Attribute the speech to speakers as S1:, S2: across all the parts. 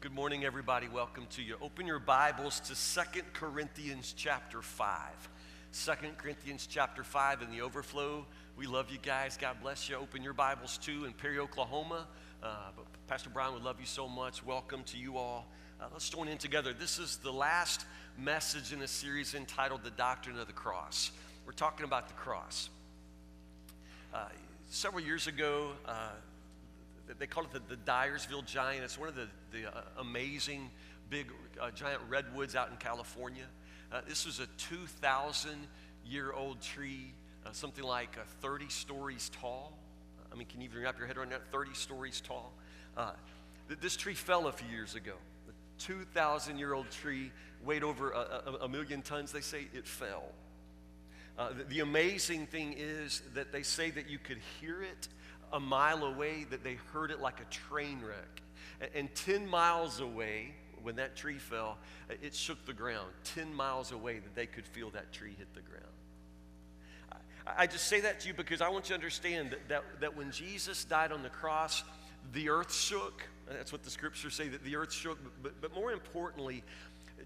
S1: Good morning, everybody. Welcome to you. Open your Bibles to Second Corinthians chapter 5. 2 Corinthians chapter 5 in the overflow. We love you guys. God bless you. Open your Bibles too in Perry, Oklahoma. Uh, but Pastor Brian would love you so much. Welcome to you all. Uh, let's join in together. This is the last message in a series entitled The Doctrine of the Cross. We're talking about the cross. Uh, several years ago, uh, they call it the, the Dyersville Giant. It's one of the, the uh, amazing big uh, giant redwoods out in California. Uh, this was a 2,000 year old tree, uh, something like uh, 30 stories tall. I mean, can you even wrap your head around that? 30 stories tall. Uh, th- this tree fell a few years ago. The 2,000 year old tree weighed over a, a, a, million tons. They say it fell. The, the amazing thing is that they say that you could hear it a mile away that they heard it like a train wreck. And 10 miles away, when that tree fell, uh, it shook the ground. 10 miles away that they could feel that tree hit the ground. I just say that to you because I want you to understand that, that, that when Jesus died on the cross, the earth shook. That's what the scriptures say, that the earth shook. But, but more importantly,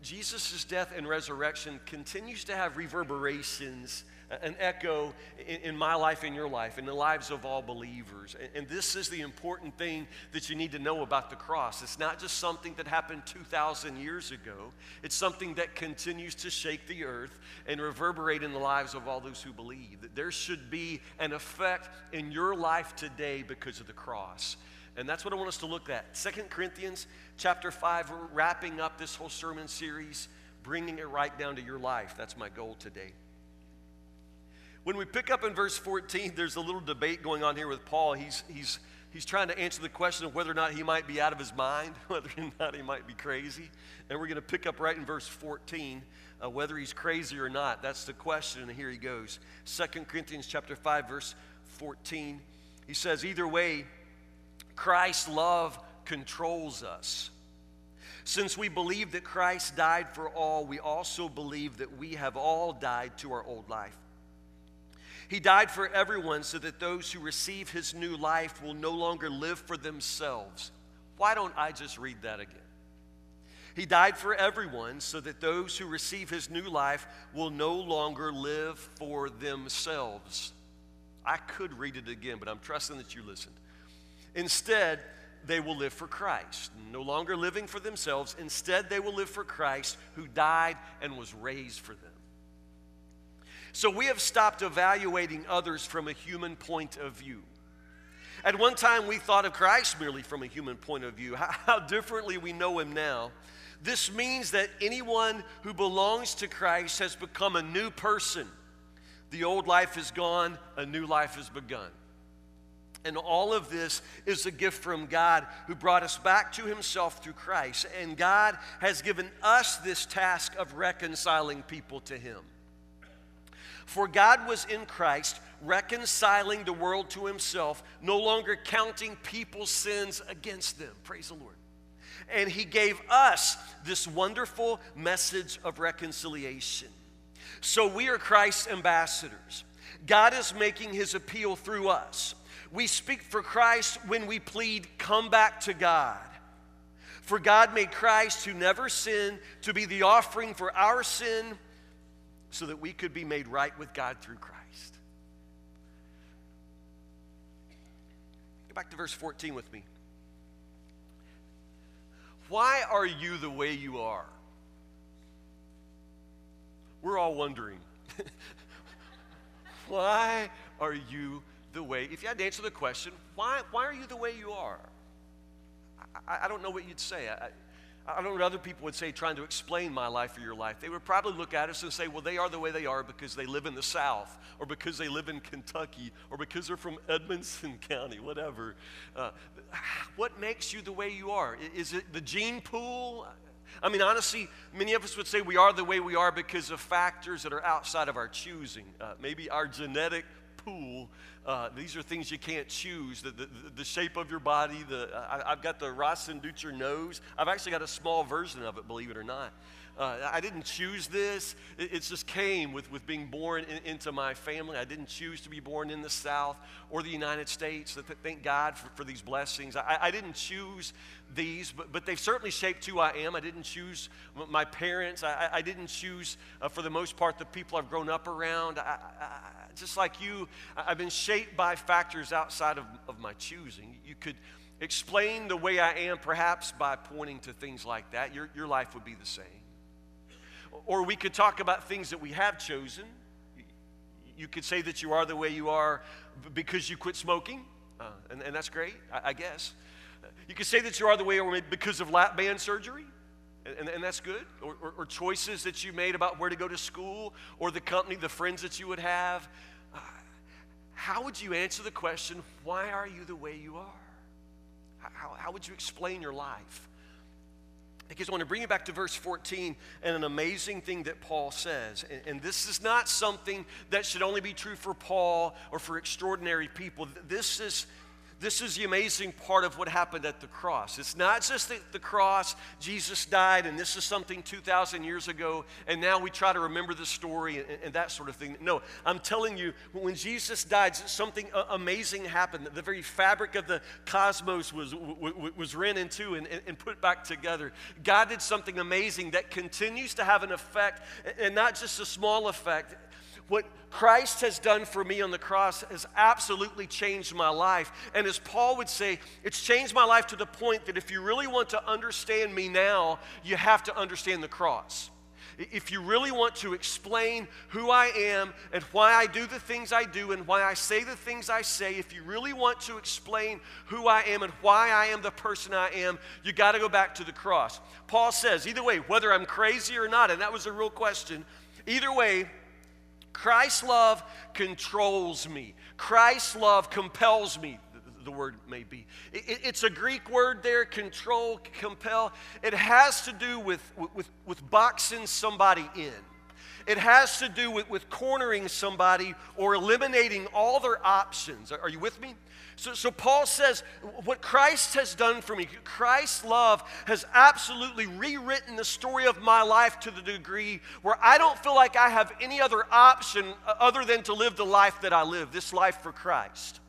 S1: Jesus' death and resurrection continues to have reverberations an echo in, in, my life, in your life, in the lives of all believers. And, and, this is the important thing that you need to know about the cross. It's not just something that happened 2,000 years ago, it's something that continues to shake the earth and reverberate in the lives of all those who believe. That there should be an effect in your life today because of the cross. And that's what I want us to look at. Second Corinthians chapter 5, we're wrapping up this whole sermon series, bringing it right down to your life. That's my goal today. When we pick up in verse 14, there's a little debate going on here with Paul. He's, he's, he's trying to answer the question of whether or not he might be out of his mind, whether or not he might be crazy. And we're going to pick up right in verse 14, uh, whether he's crazy or not. That's the question, and here he goes. 2 Corinthians chapter 5, verse 14. He says, Either way, Christ's love controls us. Since we believe that Christ died for all, we also believe that we have all died to our old life. He died for everyone so that those who receive his new life will no longer live for themselves. Why don't I just read that again? He died for everyone so that those who receive his new life will no longer live for themselves. I could read it again, but I'm trusting that you listened. Instead, they will live for Christ, no longer living for themselves. Instead, they will live for Christ who died and was raised for them. So we have stopped evaluating others from a human point of view. At one time, we thought of Christ merely from a human point of view. How, differently we know him now. This means that anyone who belongs to Christ has become a new person. The old life is gone, a new life has begun. And all of this is a gift from God who brought us back to himself through Christ. And God has given us this task of reconciling people to him. For God was in Christ, reconciling the world to himself, no longer counting people's sins against them. Praise the Lord. And he gave us this wonderful message of reconciliation. So we are Christ's ambassadors. God is making his appeal through us. We speak for Christ when we plead, Come back to God. For God made Christ, who never sinned, to be the offering for our sin so that we could be made right with God through Christ. Go back to verse 14 with me. Why are you the way you are? We're all wondering. why are you the way? If you had to answer the question, why, why are you the way you are? I, I don't know what you'd say. I, I don't know what other people would say trying to explain my life or your life. They would probably look at us and say, well, they are the way they are because they live in the South, or because they live in Kentucky, or because they're from Edmonson County, whatever. Uh, what makes you the way you are? Is it the gene pool? I mean, honestly, many of us would say we are the way we are because of factors that are outside of our choosing. Uh, maybe our genetic pool uh, these are things you can't choose. The, the, the shape of your body, the, I, have got the Ross nose. I've actually got a small version of it, believe it or not. Uh, I didn't choose this. It, it, just came with, with being born in, into my family. I didn't choose to be born in the South or the United States. Thank God for, for these blessings. I, I didn't choose these, but, but they've certainly shaped who I am. I didn't choose my parents. I, I didn't choose, uh, for the most part, the people I've grown up around. I, just like you, I've been shaped by factors outside of, of my choosing. You could explain the way I am perhaps by pointing to things like that. Your, your life would be the same. Or we could talk about things that we have chosen. You could say that you are the way you are because you quit smoking, uh, and, and, that's great, I, I, guess. You could say that you are the way you are because of lap band surgery, and, and that's good. Or, or, or, choices that you made about where to go to school, or the company, the friends that you would have. Uh, how would you answer the question, why are you the way you are? How, how would you explain your life? Because I want to bring you back to verse 14 and an amazing thing that Paul says. And, and, this is not something that should only be true for Paul or for extraordinary people. This is this is the amazing part of what happened at the cross. It's not just the, the cross, Jesus died, and this is something 2,000 years ago, and now we try to remember the story and, and that sort of thing. No, I'm telling you, when Jesus died, something amazing happened. The very fabric of the cosmos was, was rent into and, and put back together. God did something amazing that continues to have an effect, and not just a small effect what Christ has done for me on the cross has absolutely changed my life. And as Paul would say, it's changed my life to the point that if you really want to understand me now, you have to understand the cross. If you really want to explain who I am and why I do the things I do and why I say the things I say, if you really want to explain who I am and why I am the person I am, you got to go back to the cross. Paul says, either way, whether I'm crazy or not, and that was a real question, either way, Christ's love controls me. Christ's love compels me, the word may be. It's a Greek word there, control, compel. It has to do with, with, with boxing somebody in. It has to do with, with cornering somebody or eliminating all their options. Are you with me? So, so Paul says, what Christ has done for me, Christ's love has absolutely rewritten the story of my life to the degree where I don't feel like I have any other option uh, other than to live the life that I live, this life for Christ.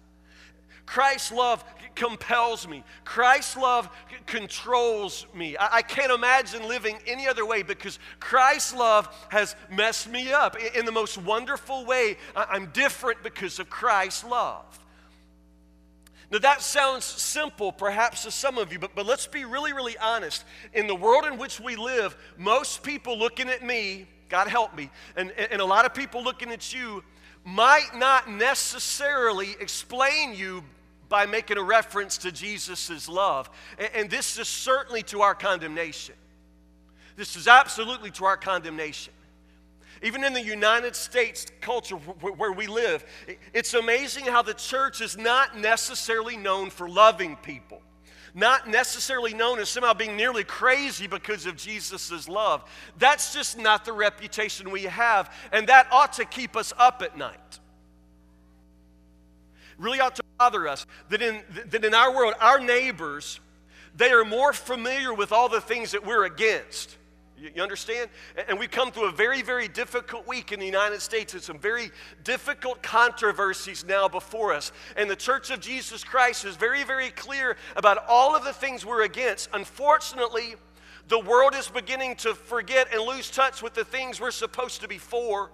S1: Christ's love compels me. Christ's love controls me. I, I, can't imagine living any other way because Christ's love has messed me up in, in the most wonderful way. I, I'm different because of Christ's love. Now, that sounds simple perhaps to some of you, but, but let's be really, really honest. In the world in which we live, most people looking at me, God help me, and, and a lot of people looking at you might not necessarily explain you by making a reference to Jesus' love. And, and this is certainly to our condemnation. This is absolutely to our condemnation. Even in the United States culture where we live, it's amazing how the church is not necessarily known for loving people, not necessarily known as somehow being nearly crazy because of Jesus' love. That's just not the reputation we have, and that ought to keep us up at night. Really ought to bother us that in, that in our world, our neighbors, they are more familiar with all the things that we're against you understand? And we come through a very, very difficult week in the United States and some very difficult controversies now before us. And the Church of Jesus Christ is very, very clear about all of the things we're against. Unfortunately, the world is beginning to forget and lose touch with the things we're supposed to be for.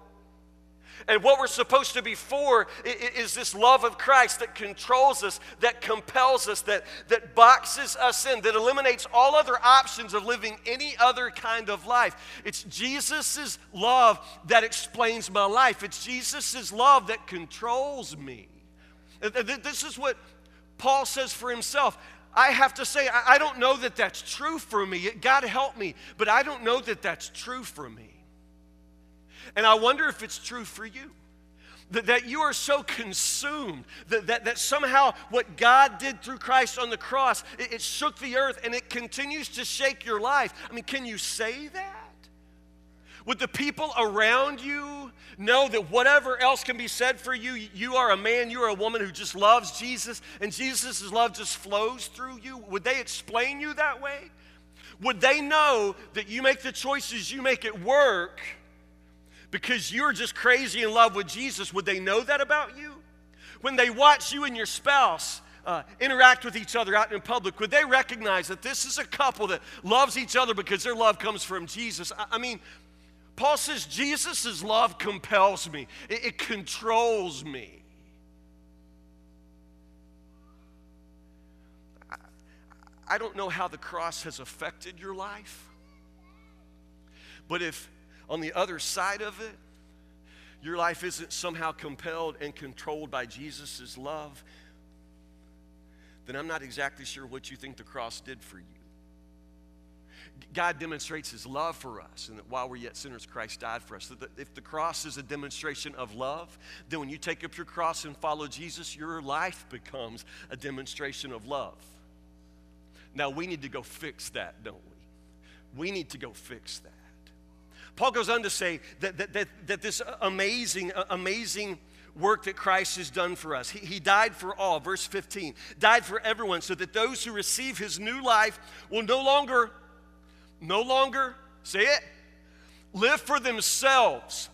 S1: And what we're supposed to be for is this love of Christ that controls us, that compels us, that, that boxes us in, that eliminates all other options of living any other kind of life. It's Jesus' love that explains my life, it's Jesus' love that controls me. This is what Paul says for himself. I have to say, I don't know that that's true for me. God help me, but I don't know that that's true for me. And I wonder if it's true for you. That, that you are so consumed that, that, that somehow what God did through Christ on the cross, it, it shook the earth and it continues to shake your life. I mean, can you say that? Would the people around you know that whatever else can be said for you, you are a man, you are a woman who just loves Jesus, and Jesus' love just flows through you? Would they explain you that way? Would they know that you make the choices you make at work because you're just crazy in love with Jesus? Would they know that about you? When they watch you and your spouse uh, interact with each other out in public, would they recognize that this is a couple that loves each other because their love comes from Jesus? I, I mean, Paul says Jesus' love compels me, it, it controls me. I don't know how the cross has affected your life, but if on the other side of it, your life isn't somehow compelled and controlled by Jesus' love, then I'm not exactly sure what you think the cross did for you. God demonstrates his love for us, and that while we're yet sinners, Christ died for us. if the cross is a demonstration of love, then when you take up your cross and follow Jesus, your life becomes a demonstration of love. Now we need to go fix that, don't we? We need to go fix that. Paul goes on to say that, that, that, that this amazing, amazing work that Christ has done for us. He, he died for all, verse 15, died for everyone, so that those who receive his new life will no longer, no longer, say it, live for themselves.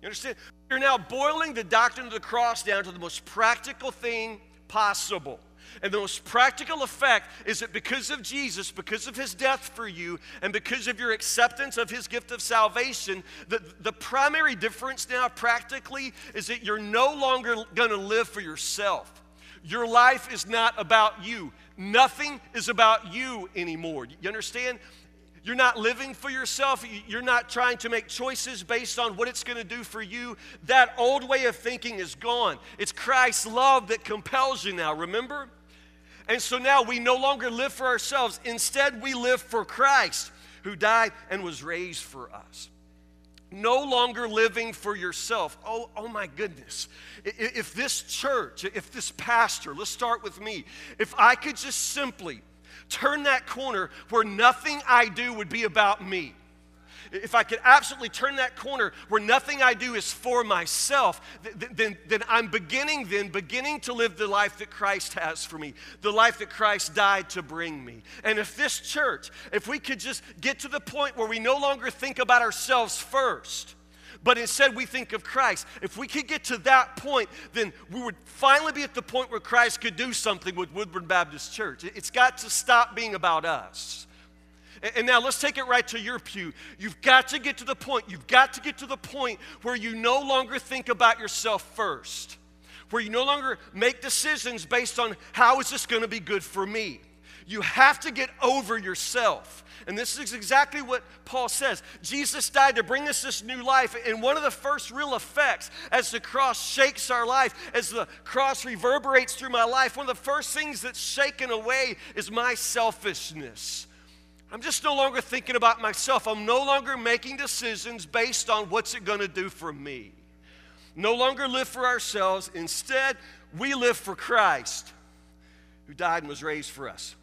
S1: You understand? You're now boiling the doctrine of the cross down to the most practical thing possible. And the most practical effect is that because of Jesus, because of his death for you, and because of your acceptance of his gift of salvation, the, the primary difference now practically is that you're no longer going to live for yourself. Your life is not about you. Nothing is about you anymore. You understand? You're not living for yourself. You're not trying to make choices based on what it's going to do for you. That old way of thinking is gone. It's Christ's love that compels you now, remember? And so now we no longer live for ourselves. Instead, we live for Christ who died and was raised for us. No longer living for yourself. Oh, oh my goodness. If this church, if this pastor, let's start with me, if I could just simply turn that corner where nothing I do would be about me if I could absolutely turn that corner where nothing I do is for myself, then, then I'm beginning then, beginning to live the life that Christ has for me, the life that Christ died to bring me. And if this church, if we could just get to the point where we no longer think about ourselves first, but instead we think of Christ. If we could get to that point, then we would finally be at the point where Christ could do something with Woodburn Baptist Church. It's got to stop being about us. And now let's take it right to your pew. You've got to get to the point, you've got to get to the point where you no longer think about yourself first, where you no longer make decisions based on how is this going to be good for me. You have to get over yourself. And this is exactly what Paul says. Jesus died to bring us this new life. And one of the first real effects as the cross shakes our life, as the cross reverberates through my life, one of the first things that's shaken away is my selfishness. I'm just no longer thinking about myself. I'm no longer making decisions based on what's it going to do for me. No longer live for ourselves. Instead, we live for Christ who died and was raised for us.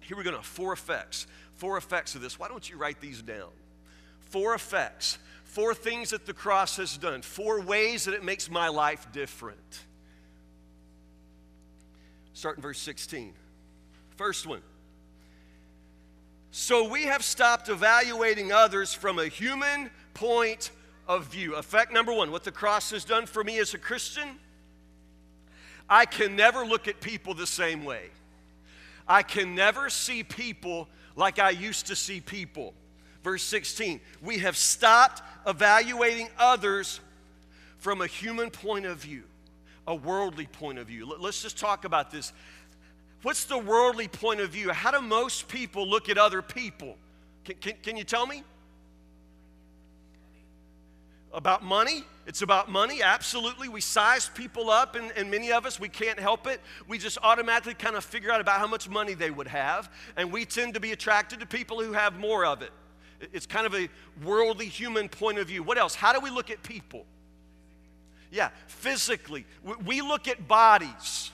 S1: Here we're going to four effects. Four effects of this. Why don't you write these down? Four effects. Four things that the cross has done. Four ways that it makes my life different. Start in verse 16. First one so we have stopped evaluating others from a human point of view. Effect number one what the cross has done for me as a Christian, I can never look at people the same way. I can never see people like I used to see people. Verse 16, we have stopped evaluating others from a human point of view, a worldly point of view. Let's just talk about this What's the worldly point of view? How do most people look at other people? Can, can, can you tell me? About money? It's about money, absolutely. We size people up, and, and many of us, we can't help it. We just automatically kind of figure out about how much money they would have, and we tend to be attracted to people who have more of it. It's kind of a worldly human point of view. What else? How do we look at people? Yeah, physically. We look at bodies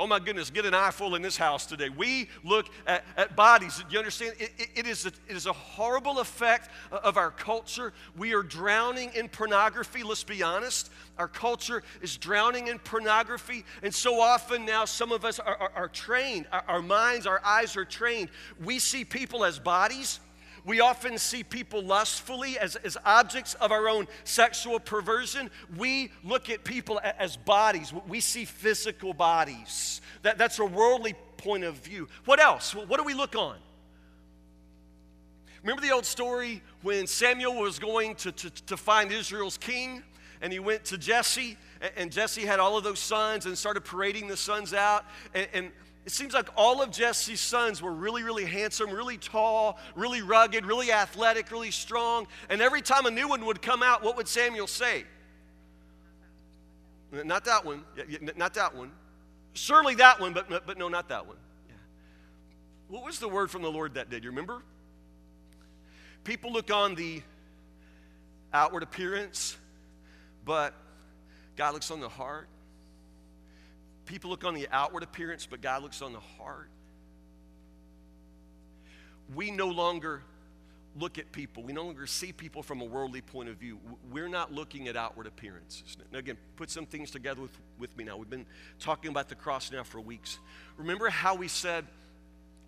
S1: Oh my goodness, get an eyeful in this house today. We look at, at bodies. You understand? It, it, it, is a, it is a horrible effect of our culture. We are drowning in pornography, let's be honest. Our culture is drowning in pornography. And so often now, some of us are, are, are trained, our, our minds, our eyes are trained. We see people as bodies. We often see people lustfully as, as objects of our own sexual perversion. We look at people as bodies. We see physical bodies. That, that's a worldly point of view. What else? What do we look on? Remember the old story when Samuel was going to, to, to find Israel's king? And he went to Jesse, and Jesse had all of those sons and started parading the sons out. and, and it seems like all of Jesse's sons were really, really handsome, really tall, really rugged, really athletic, really strong. And every time a new one would come out, what would Samuel say? Not that one. Not that one. Certainly that one, but, but no, not that one. Yeah. What was the word from the Lord that day? Do you remember? People look on the outward appearance, but God looks on the heart. People look on the outward appearance, but God looks on the heart. We no longer look at people. We no longer see people from a worldly point of view. We're not looking at outward appearances. Now, again, put some things together with, with me now. We've been talking about the cross now for weeks. Remember how we said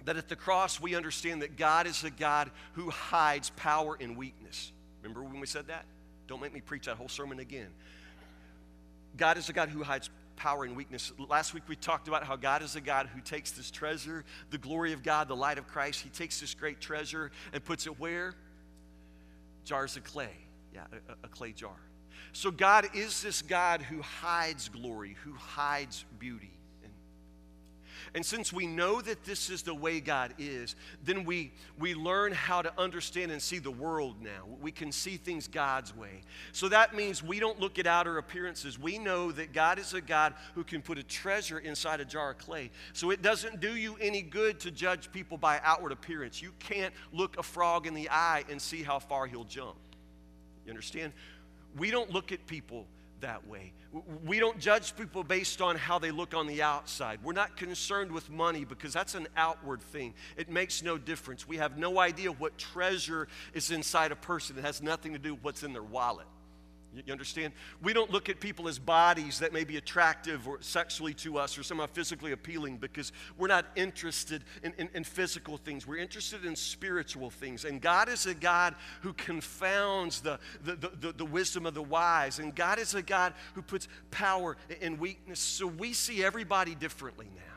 S1: that at the cross we understand that God is a God who hides power in weakness. Remember when we said that? Don't make me preach that whole sermon again. God is a God who hides power and weakness. Last week we talked about how God is a God who takes this treasure, the glory of God, the light of Christ. He takes this great treasure and puts it where? Jars of clay. Yeah, a, a clay jar. So God is this God who hides glory, who hides beauty. And since we know that this is the way God is, then we, we learn how to understand and see the world now. We can see things God's way. So that means we don't look at outer appearances. We know that God is a God who can put a treasure inside a jar of clay. So it doesn't do you any good to judge people by outward appearance. You can't look a frog in the eye and see how far he'll jump. You understand? We don't look at people that way. We don't judge people based on how they look on the outside. We're not concerned with money because that's an outward thing. It makes no difference. We have no idea what treasure is inside a person. It has nothing to do with what's in their wallet. You understand? We don't look at people as bodies that may be attractive or sexually to us or somehow physically appealing because we're not interested in, in, in, physical things. We're interested in spiritual things. And God is a God who confounds the, the, the, the wisdom of the wise. And God is a God who puts power in weakness. So we see everybody differently now.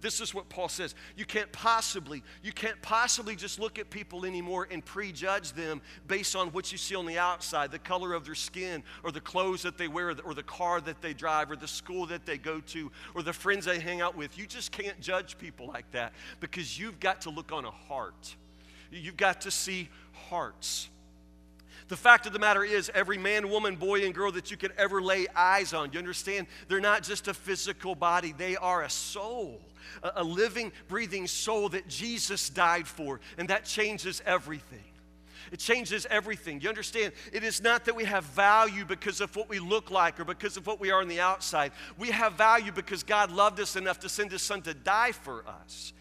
S1: This is what Paul says. You can't possibly, you can't possibly just look at people anymore and prejudge them based on what you see on the outside, the color of their skin, or the clothes that they wear, or the car that they drive, or the school that they go to, or the friends they hang out with. You just can't judge people like that because you've got to look on a heart. You've got to see hearts. The fact of the matter is, every man, woman, boy, and girl that you could ever lay eyes on, you understand? They're not just a physical body, they are a soul a, living, breathing soul that Jesus died for, and that changes everything. It changes everything. You understand? It is not that we have value because of what we look like or because of what we are on the outside. We have value because God loved us enough to send His Son to die for us.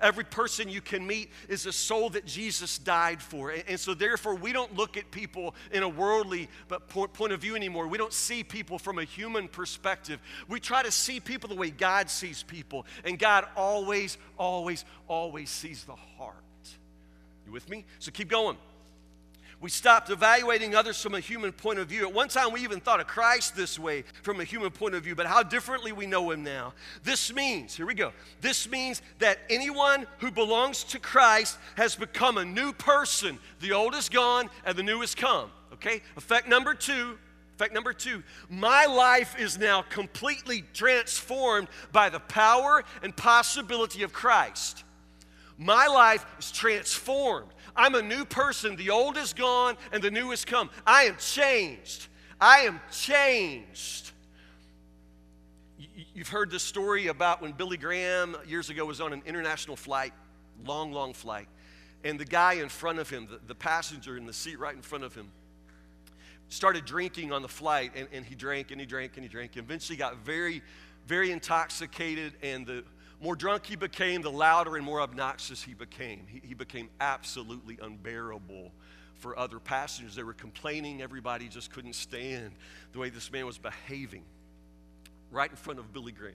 S1: Every person you can meet is a soul that Jesus died for. And, so, therefore, we don't look at people in a worldly point of view anymore. We don't see people from a human perspective. We try to see people the way God sees people. And God always, always, always sees the heart. You with me? So, keep going. We stopped evaluating others from a human point of view. At one time, we even thought of Christ this way from a human point of view, but how differently we know him now. This means, here we go, this means that anyone who belongs to Christ has become a new person. The old is gone and the new has come. Okay? Effect number two. Effect number two, my life is now completely transformed by the power and possibility of Christ. My life is transformed. I'm a new person. The old is gone and the new has come. I am changed. I am changed. You've heard the story about when Billy Graham years ago was on an international flight, long, long flight, and the guy in front of him, the, the passenger in the seat right in front of him, started drinking on the flight, and, and he drank and he drank and he drank. And eventually got very, very intoxicated, and the more drunk he became, the louder and more obnoxious he became. He, he became absolutely unbearable for other passengers. They were complaining, everybody just couldn't stand the way this man was behaving right in front of Billy Graham.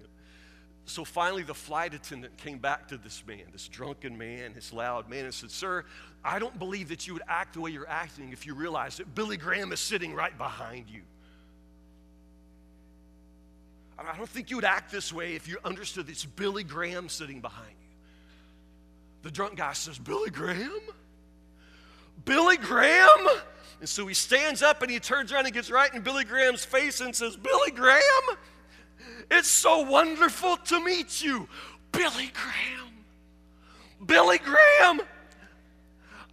S1: So finally, the flight attendant came back to this man, this drunken man, this loud man, and said, Sir, I don't believe that you would act the way you're acting if you realize that Billy Graham is sitting right behind you. I don't think you would act this way if you understood it's Billy Graham sitting behind you. The drunk guy says, Billy Graham? Billy Graham? And so he stands up and he turns around and gets right in Billy Graham's face and says, Billy Graham? It's so wonderful to meet you, Billy Graham. Billy Graham,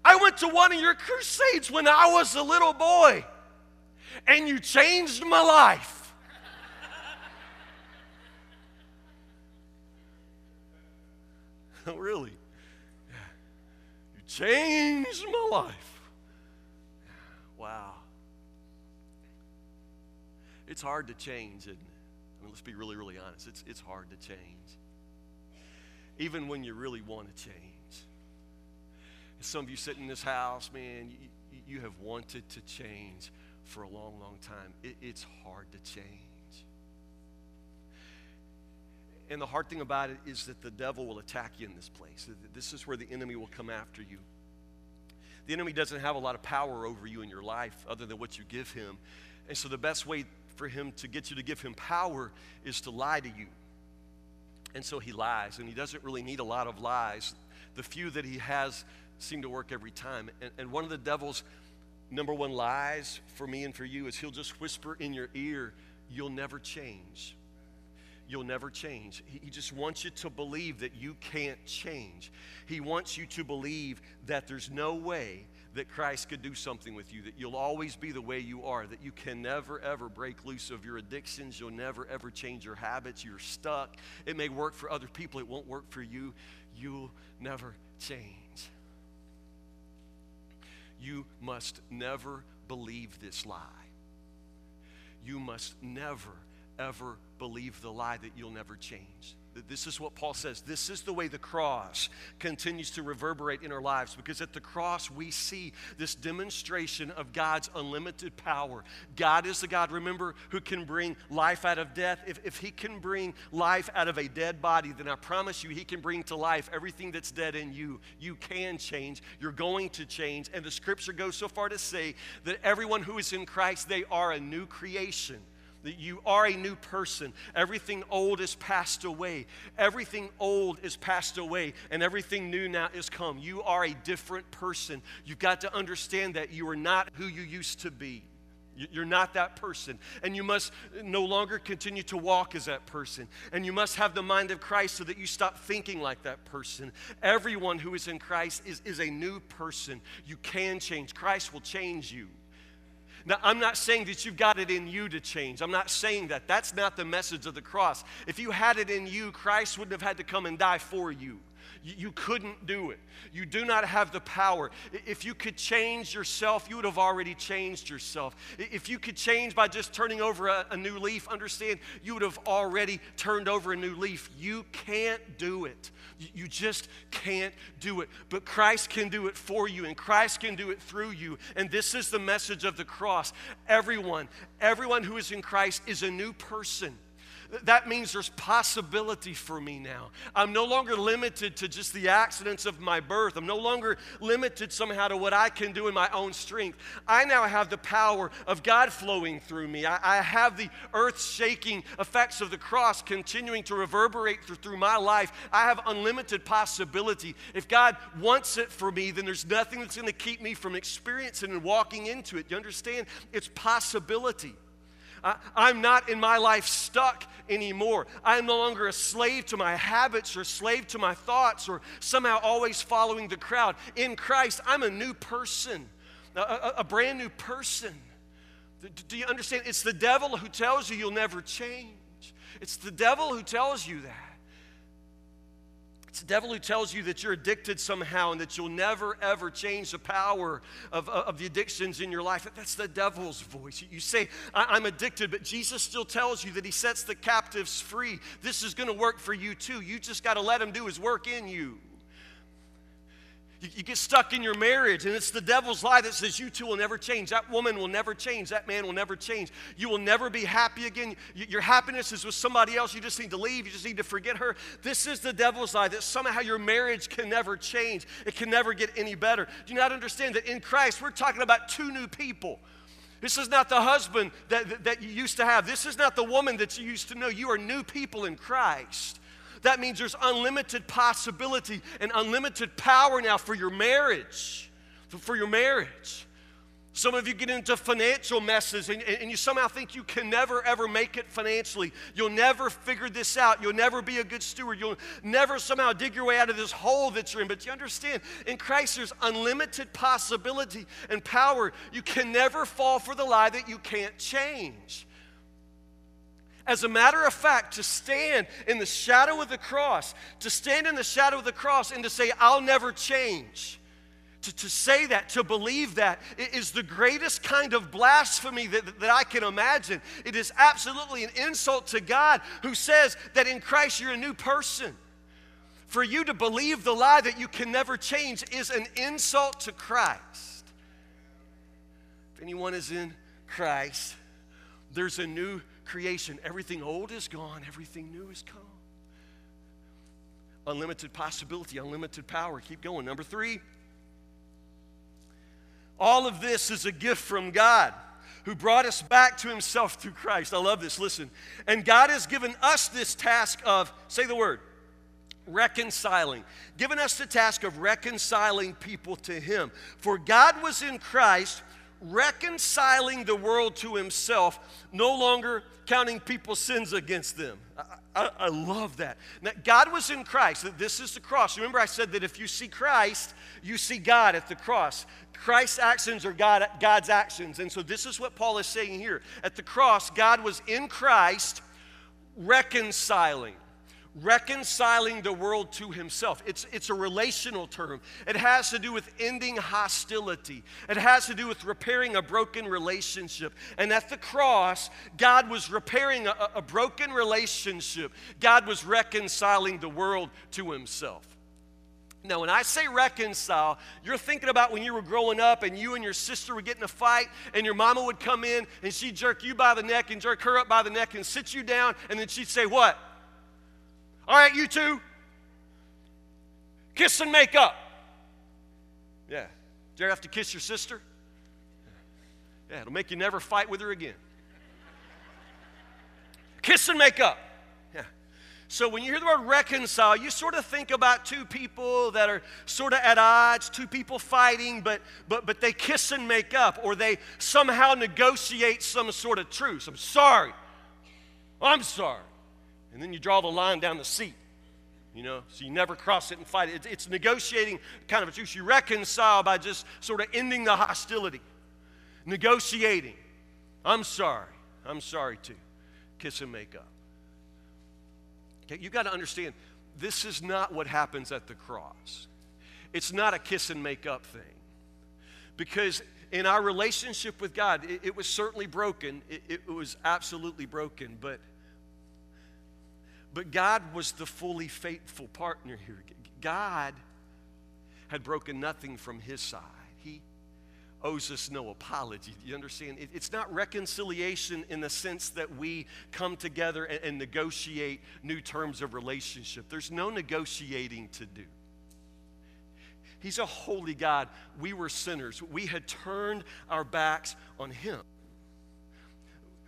S1: I went to one of your crusades when I was a little boy, and you changed my life. oh, really? You changed my life. Wow. It's hard to change, isn't it? I mean, let's be really, really honest. It's, it's hard to change. Even when you really want to change. Some of you sitting in this house, man, you, you have wanted to change for a long, long time. It, it's hard to change. And the hard thing about it is that the devil will attack you in this place. This is where the enemy will come after you. The enemy doesn't have a lot of power over you in your life other than what you give him. And so the best way for him to get you to give him power is to lie to you. And so he lies, and he doesn't really need a lot of lies. The few that he has seem to work every time. And, and one of the devil's number one lies for me and for you is he'll just whisper in your ear, You'll never change. You'll never change. He, just wants you to believe that you can't change. He wants you to believe that there's no way that Christ could do something with you, that you'll always be the way you are, that you can never, ever break loose of your addictions. You'll never, ever change your habits. You're stuck. It may work for other people, it won't work for you. You'll never change. You must never believe this lie. You must never, ever believe the lie that you'll never change. This is what Paul says. This is the way the cross continues to reverberate in our lives because at the cross we see this demonstration of God's unlimited power. God is the God, remember, who can bring life out of death. If, if He can bring life out of a dead body, then I promise you He can bring to life everything that's dead in you. You can change. You're going to change. And the scripture goes so far to say that everyone who is in Christ, they are a new creation that you are a new person. Everything old is passed away. Everything old is passed away, and everything new now is come. You are a different person. You've got to understand that you are not who you used to be. You're not that person. And you must no longer continue to walk as that person. And you must have the mind of Christ so that you stop thinking like that person. Everyone who is in Christ is, is a new person. You can change. Christ will change you. Now, I'm not saying that you've got it in you to change. I'm not saying that. That's not the message of the cross. If you had it in you, Christ wouldn't have had to come and die for you. You couldn't do it. You do not have the power. If you could change yourself, you would have already changed yourself. If you could change by just turning over a, a, new leaf, understand you would have already turned over a new leaf. You can't do it. You just can't do it. But Christ can do it for you, and Christ can do it through you. And this is the message of the cross. Everyone, everyone who is in Christ is a new person that means there's possibility for me now. I'm no longer limited to just the accidents of my birth. I'm no longer limited somehow to what I can do in my own strength. I now have the power of God flowing through me. I, I have the earth shaking effects of the cross continuing to reverberate through, through my life. I have unlimited possibility. If God wants it for me, then there's nothing that's going to keep me from experiencing and walking into it. You understand? It's possibility. I, am not in my life stuck anymore. I am no longer a slave to my habits or slave to my thoughts or somehow always following the crowd. In Christ, I'm a new person, a, a, a brand new person. Do you understand? It's the devil who tells you you'll never change. It's the devil who tells you that. It's the devil who tells you that you're addicted somehow and that you'll never, ever change the power of, of the addictions in your life. That's the devil's voice. You say, I'm addicted, but Jesus still tells you that he sets the captives free. This is going to work for you too. You just got to let him do his work in you. You, you, get stuck in your marriage, and it's the devil's lie that says you two will never change. That woman will never change. That man will never change. You will never be happy again. You, your happiness is with somebody else. You just need to leave. You just need to forget her. This is the devil's lie that somehow your marriage can never change. It can never get any better. Do you not understand that in Christ, we're talking about two new people? This is not the husband that, that, that you used to have. This is not the woman that you used to know. You are new people in Christ. That means there's unlimited possibility and unlimited power now for your marriage. For your marriage. Some of you get into financial messes and, and, you somehow think you can never ever make it financially. You'll never figure this out. You'll never be a good steward. You'll never somehow dig your way out of this hole that you're in. But you understand, in Christ, there's unlimited possibility and power. You can never fall for the lie that you can't change. As a matter of fact, to stand in the shadow of the cross, to stand in the shadow of the cross and to say, I'll never change. To, to say that, to believe that, is the greatest kind of blasphemy that, that I can imagine. It is absolutely an insult to God who says that in Christ you're a new person. For you to believe the lie that you can never change is an insult to Christ. If anyone is in Christ, there's a new creation. Everything old is gone, everything new is come. Unlimited possibility, unlimited power. Keep going. Number three, all of this is a gift from God who brought us back to himself through Christ. I love this. Listen. And God has given us this task of, say the word, reconciling. Given us the task of reconciling people to him. For God was in Christ reconciling the world to himself, no longer counting people's sins against them. I, I, I, love that. Now, God was in Christ. This is the cross. Remember, I said that if you see Christ, you see God at the cross. Christ's actions are God, God's actions. And so, this is what Paul is saying here. At the cross, God was in Christ reconciling reconciling the world to himself. It's, it's a relational term. It has to do with ending hostility, it has to do with repairing a broken relationship. And at the cross, God was repairing a, a broken relationship, God was reconciling the world to himself. Now, when I say reconcile, you're thinking about when you were growing up and you and your sister would get in a fight, and your mama would come in and she'd jerk you by the neck and jerk her up by the neck and sit you down, and then she'd say, What? All right, you two, kiss and make up. Yeah. Did you have to kiss your sister? Yeah, it'll make you never fight with her again. kiss and make up. Yeah. So when you hear the word reconcile, you sort of think about two people that are sort of at odds, two people fighting, but but but they kiss and make up, or they somehow negotiate some sort of truce. I'm sorry. I'm sorry and then you draw the line down the seat. You know, so you never cross it and fight it. It's negotiating kind of a truce. You reconcile by just sort of ending the hostility, negotiating. I'm sorry. I'm sorry too. Kiss and make up. Okay, you got to understand this is not what happens at the cross. It's not a kiss and make up thing. Because in our relationship with God, it, it was certainly broken. It, it was absolutely broken, but but God was the fully faithful partner here. God had broken nothing from his side. He owes us no apology. You understand? it's not reconciliation in the sense that we come together and, negotiate new terms of relationship. There's no negotiating to do. He's a holy God. We were sinners. We had turned our backs on Him.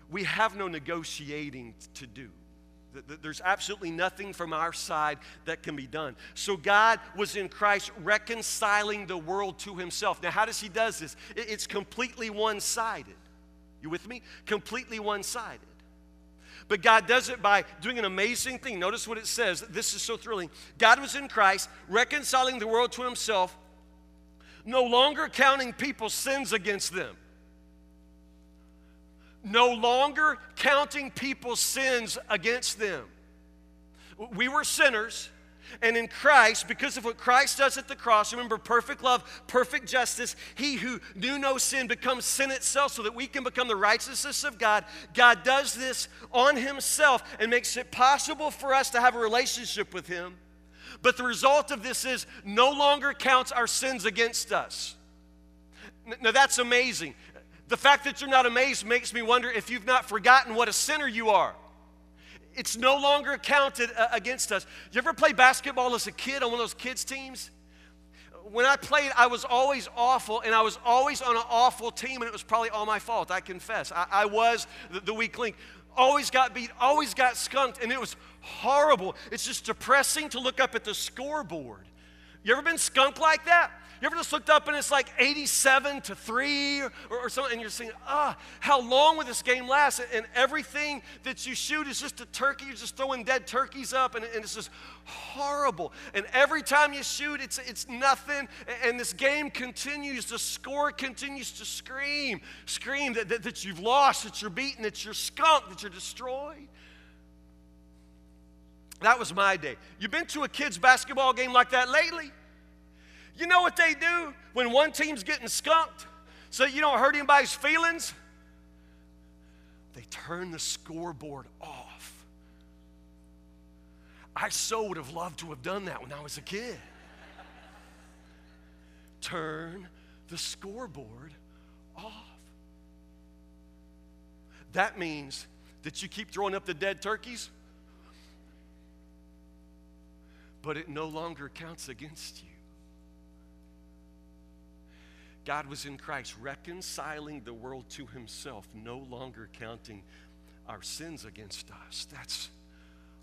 S1: We have no negotiating to do. There's absolutely nothing from our side that can be done. So God was in Christ reconciling the world to himself. Now, how does he does this? It's completely one-sided. You with me? Completely one-sided. But God does it by doing an amazing thing. Notice what it says. This is so thrilling. God was in Christ reconciling the world to himself, no longer counting people's sins against them no longer counting people's sins against them. We were sinners, And in Christ, because of what Christ does at the cross, remember perfect love, perfect justice, he who knew no sin becomes sin itself so that we can become the righteousness of God. God does this on himself and makes it possible for us to have a relationship with him. But the result of this is no longer counts our sins against us. Now that's amazing. The fact that you're not amazed makes me wonder if you've not forgotten what a sinner you are. It's no longer counted uh, against us. You ever play basketball as a kid on one of those kids' teams? When I played, I was always awful, and I was always on an awful team, and it was probably all my fault, I confess. I, I was the, the weak link. Always got beat, always got skunked, and it was horrible. It's just depressing to look up at the scoreboard. You ever been skunked like that? You ever just looked up and it's like 87 to 3 or, or something, and you're saying, ah, how long will this game last? And everything that you shoot is just a turkey. You're just throwing dead turkeys up, and, and it's just horrible. And every time you shoot, it's, it's nothing. And this game continues. The score continues to scream, scream that, that, that you've lost, that you're beaten, that you're skunked, that you're destroyed. That was my day. You been to a kids' basketball game like that lately? You know what they do when one team's getting skunked so you don't hurt anybody's feelings? They turn the scoreboard off. I so would have loved to have done that when I was a kid. turn the scoreboard off. That means that you keep throwing up the dead turkeys, but it no longer counts against you. God was in Christ, reconciling the world to himself, no longer counting our sins against us. That's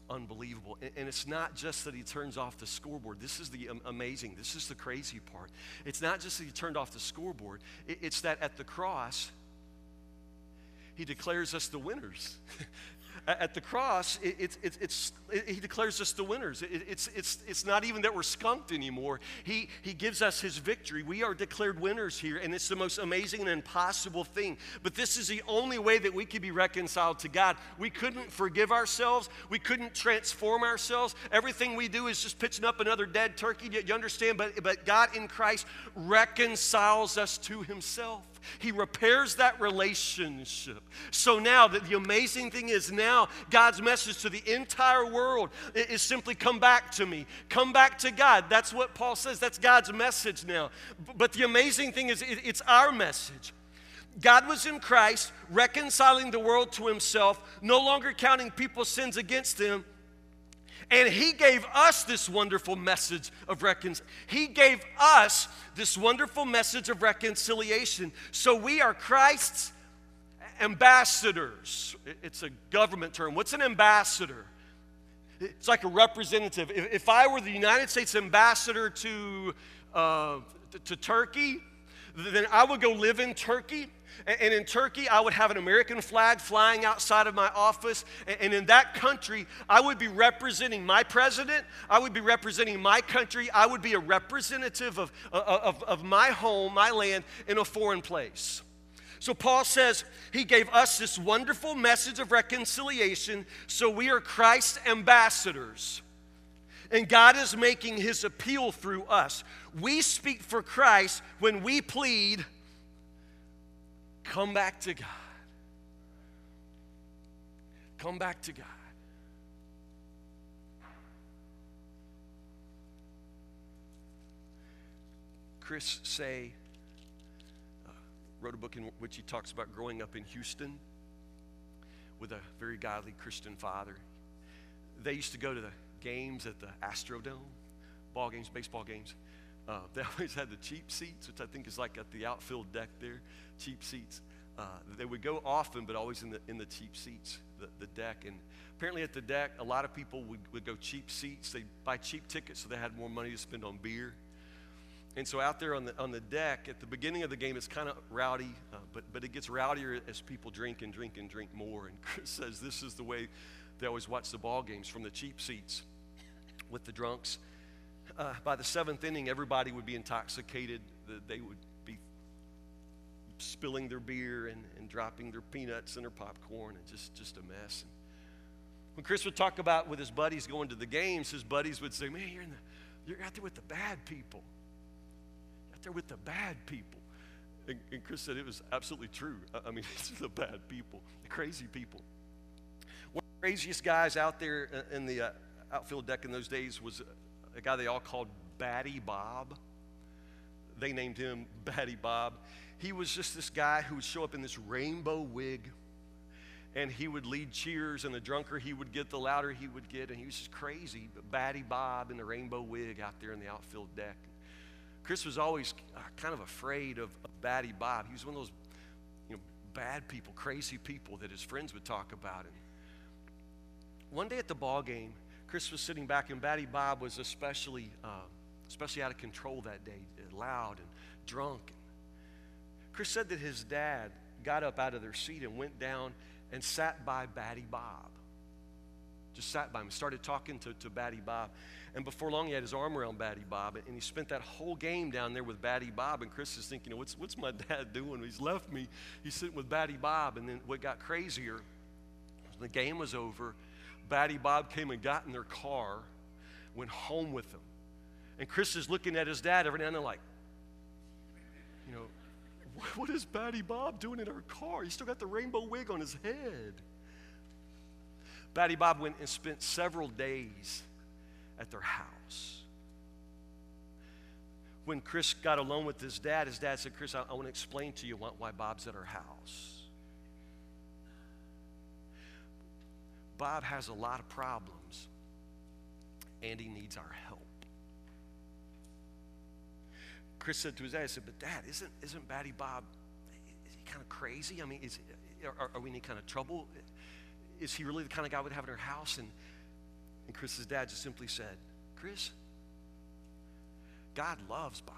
S1: unbelievable. And it's not just that he turns off the scoreboard. This is the amazing, this is the crazy part. It's not just that he turned off the scoreboard, it's that at the cross, he declares us the winners. At the cross, it, it, it, it's, he declares us the winners. it's, it's, it's not even that we're skunked anymore. He, he gives us his victory. We are declared winners here, and it's the most amazing and impossible thing. But this is the only way that we could be reconciled to God. We couldn't forgive ourselves, we couldn't transform ourselves. Everything we do is just pitching up another dead turkey. You understand? But, but God in Christ reconciles us to himself. He repairs that relationship. So now, that the amazing thing is now God's message to the entire world is simply come back to me. Come back to God. That's what Paul says. That's God's message now. But the amazing thing is it's our message. God was in Christ, reconciling the world to himself, no longer counting people's sins against him and he gave us this wonderful message of reconciliation. He gave us this wonderful message of reconciliation. So we are Christ's ambassadors. It's a government term. What's an ambassador? It's like a representative. If, I were the United States ambassador to, uh, to Turkey, then I would go live in Turkey and in Turkey, I would have an American flag flying outside of my office. And in that country, I would be representing my president. I would be representing my country. I would be a representative of, of, of my home, my land, in a foreign place. So Paul says he gave us this wonderful message of reconciliation, so we are Christ's ambassadors. And God is making his appeal through us. We speak for Christ when we plead Come back to God. Come back to God. Chris Seay uh, wrote a book in which he talks about growing up in Houston with a very godly Christian father. They used to go to the games at the Astrodome, ball games, baseball games. Uh, they always had the cheap seats, which I think is like at the outfield deck there, cheap seats. Uh, they would go often, but always in the, in the cheap seats, the, the deck. And apparently at the deck, a lot of people would, would go cheap seats. They'd buy cheap tickets so they had more money to spend on beer. And so out there on the, on the deck, at the beginning of the game, it's kind of rowdy, uh, but, but it gets rowdier as people drink and drink and drink more. And Chris says this is the way they always watch the ball games from the cheap seats with the drunks uh, by the seventh inning, everybody would be intoxicated. They would be spilling their beer and, and dropping their peanuts and their popcorn and just, just a mess. When Chris would talk about with his buddies going to the games, his buddies would say, Man, you're, in the, you're out there with the bad people. Out there with the bad people. And, and Chris said it was absolutely true. I, mean, it's the bad people, the crazy people. One of the craziest guys out there in the uh, outfield deck in those days was a guy they all called Batty Bob. They named him Batty Bob. He was just this guy who would show up in this rainbow wig and he would lead cheers, and the drunker he would get, the louder he would get, and he was just crazy. But Batty Bob in the rainbow wig out there in the outfield deck. Chris was always uh, kind of afraid of, of Batty Bob. He was one of those, you know, bad people, crazy people that his friends would talk about. And one day at the ball game, Chris was sitting back, and Batty Bob was especially, uh, especially out of control that day, loud and drunk. Chris said that his dad got up out of their seat and went down and sat by Batty Bob. Just sat by him, started talking to, to Batty Bob. And before long, he had his arm around Batty Bob, and he spent that whole game down there with Batty Bob. And Chris is thinking, what's, what's my dad doing? He's left me. He's sitting with Batty Bob. And then what got crazier, the game was over, Batty Bob came and got in their car, went home with them. And Chris is looking at his dad every now and then, like, you know, what is Batty Bob doing in our car? He's still got the rainbow wig on his head. Batty Bob went and spent several days at their house. When Chris got alone with his dad, his dad said, Chris, I, I want to explain to you why, why Bob's at our house. Bob has a lot of problems, and he needs our help. Chris said to his dad, I said, but dad, isn't, isn't Batty Bob, is he kind of crazy? I mean, is, are, are we in any kind of trouble? Is he really the kind of guy we'd have in our house? And, and Chris's dad just simply said, Chris, God loves Bob.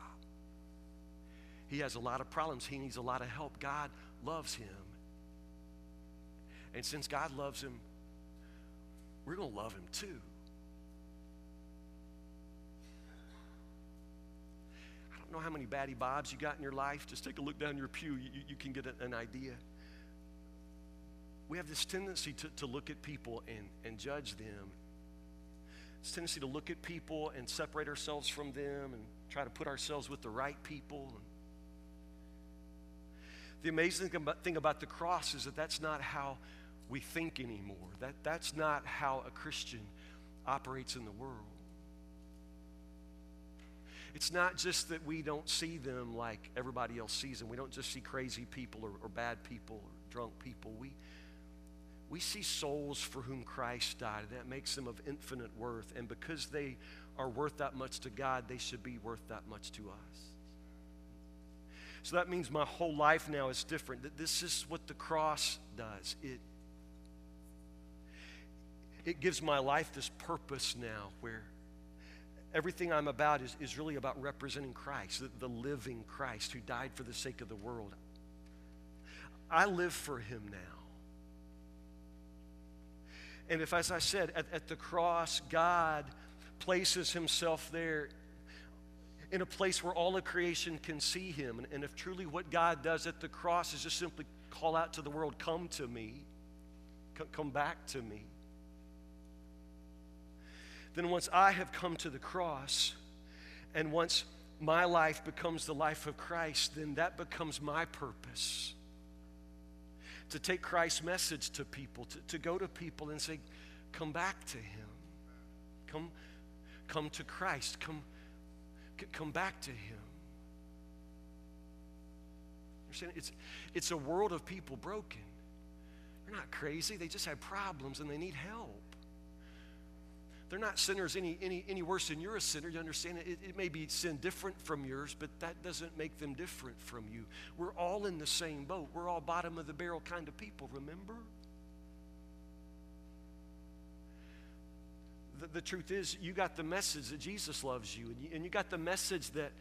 S1: He has a lot of problems. He needs a lot of help. God loves him. And since God loves him, we're going to love him too. I don't know how many Batty Bobs you got in your life. Just take a look down your pew. You, you can get an idea. We have this tendency to, to look at people and, and judge them. This tendency to look at people and separate ourselves from them and try to put ourselves with the right people. The amazing thing about the cross is that that's not how we think anymore. That, that's not how a Christian operates in the world. It's not just that we don't see them like everybody else sees them. We don't just see crazy people or, or bad people or drunk people. We, we see souls for whom Christ died. That makes them of infinite worth. And because they are worth that much to God, they should be worth that much to us. So that means my whole life now is different. This is what the cross does. It it gives my life this purpose now where everything I'm about is, is really about representing Christ, the, the living Christ who died for the sake of the world. I live for him now. And if, as I said, at, at the cross, God places himself there in a place where all of creation can see him. And, and, if truly what God does at the cross is just simply call out to the world, come to me, come back to me then once I have come to the cross, and once my life becomes the life of Christ, then that becomes my purpose. To take Christ's message to people, to, to go to people and say, Come back to Him. Come, come to Christ. Come, come back to Him. You understand? It's, it's a world of people broken. They're not crazy, they just have problems and they need help. They're not sinners any, any, any worse than you're a sinner. You understand? It, it may be sin different from yours, but that doesn't make them different from you. We're all in the same boat. We're all bottom of the barrel kind of people, remember? The, the truth is, you got the message that Jesus loves you, and you, and you got the message that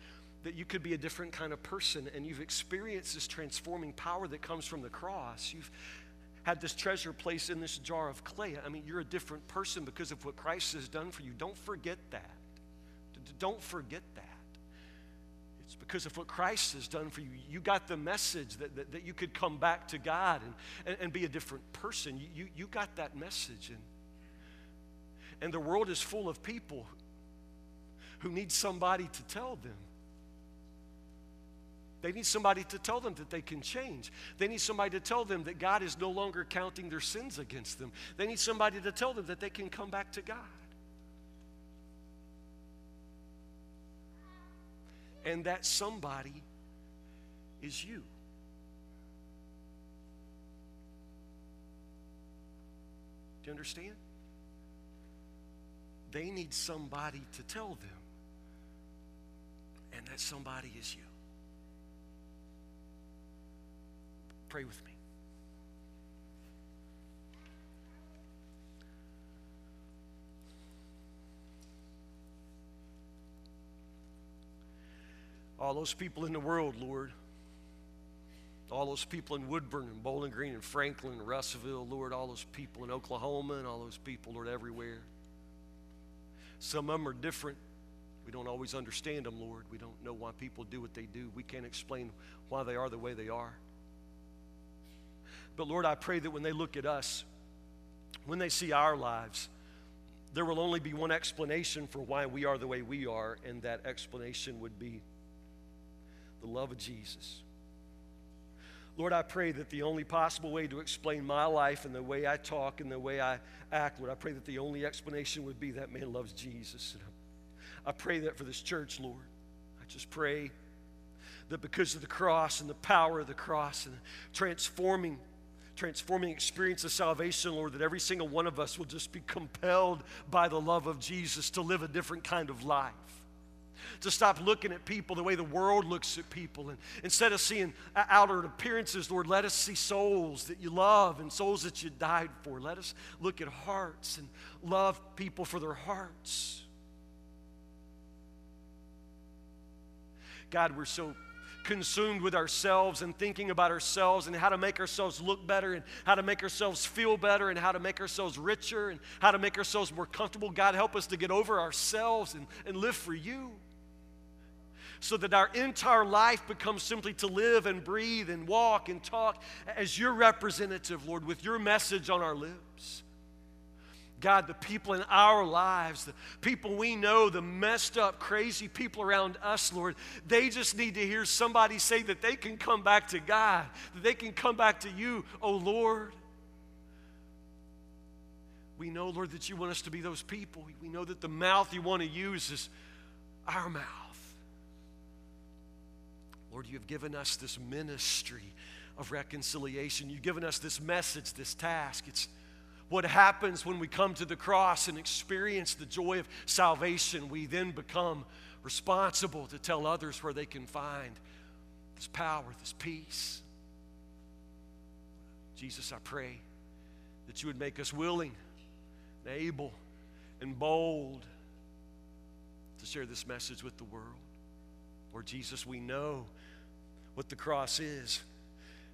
S1: that you could be a different kind of person and you've experienced this transforming power that comes from the cross. You've had this treasure placed in this jar of clay. I mean, you're a different person because of what Christ has done for you. Don't forget that. Don't forget that. It's because of what Christ has done for you. You got the message that, that, that you could come back to God and, and, and, be a different person. You, you, you got that message. And And the world is full of people who need somebody to tell them. They need somebody to tell them that they can change. They need somebody to tell them that God is no longer counting their sins against them. They need somebody to tell them that they can come back to God. And that somebody is you. Do you understand? They need somebody to tell them. And that somebody is you. Pray with me. All those people in the world, Lord, all those people in Woodburn and Bowling Green and Franklin and Russellville, Lord, all those people in Oklahoma and all those people, Lord, everywhere. Some of them are different. We don't always understand them, Lord. We don't know why people do what they do. We can't explain why they are the way they are. But Lord, I pray that when they look at us, when they see our lives, there will only be one explanation for why we are the way we are, and that explanation would be the love of Jesus. Lord, I pray that the only possible way to explain my life and the way I talk and the way I act, Lord, I pray that the only explanation would be that man loves Jesus. And I pray that for this church, Lord. I just pray that because of the cross and the power of the cross and the transforming transforming experience of salvation, Lord, that every single one of us will just be compelled by the love of Jesus to live a different kind of life to stop looking at people the way the world looks at people. And instead of seeing outer appearances, Lord, let us see souls that you love and souls that you died for. Let us look at hearts and love people for their hearts. God, we're so consumed with ourselves and thinking about ourselves and how to make ourselves look better and how to make ourselves feel better and how to make ourselves richer and how to make ourselves more comfortable. God, help us to get over ourselves and, and live for you so that our entire life becomes simply to live and breathe and walk and talk as your representative, Lord, with your message on our lips. God, the people in our lives, the people we know, the messed up, crazy people around us, Lord, they just need to hear somebody say that they can come back to God, that they can come back to you, oh Lord. We know, Lord, that you want us to be those people. We know that the mouth you want to use is our mouth. Lord, you have given us this ministry of reconciliation. You've given us this message, this task. It's what happens when we come to the cross and experience the joy of salvation. We then become responsible to tell others where they can find this power, this peace. Jesus, I pray that you would make us willing and able and bold to share this message with the world. Lord Jesus, we know what the cross is.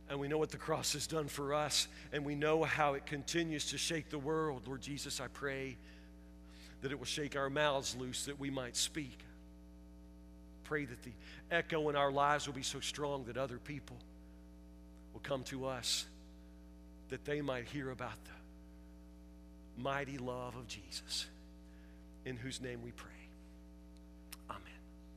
S1: And we know what the cross has done for us, and we know how it continues to shake the world. Lord Jesus, I pray that it will shake our mouths loose that we might speak. Pray that the echo in our lives will be so strong that other people will come to us, that they might hear about the mighty love of Jesus, in whose name we pray.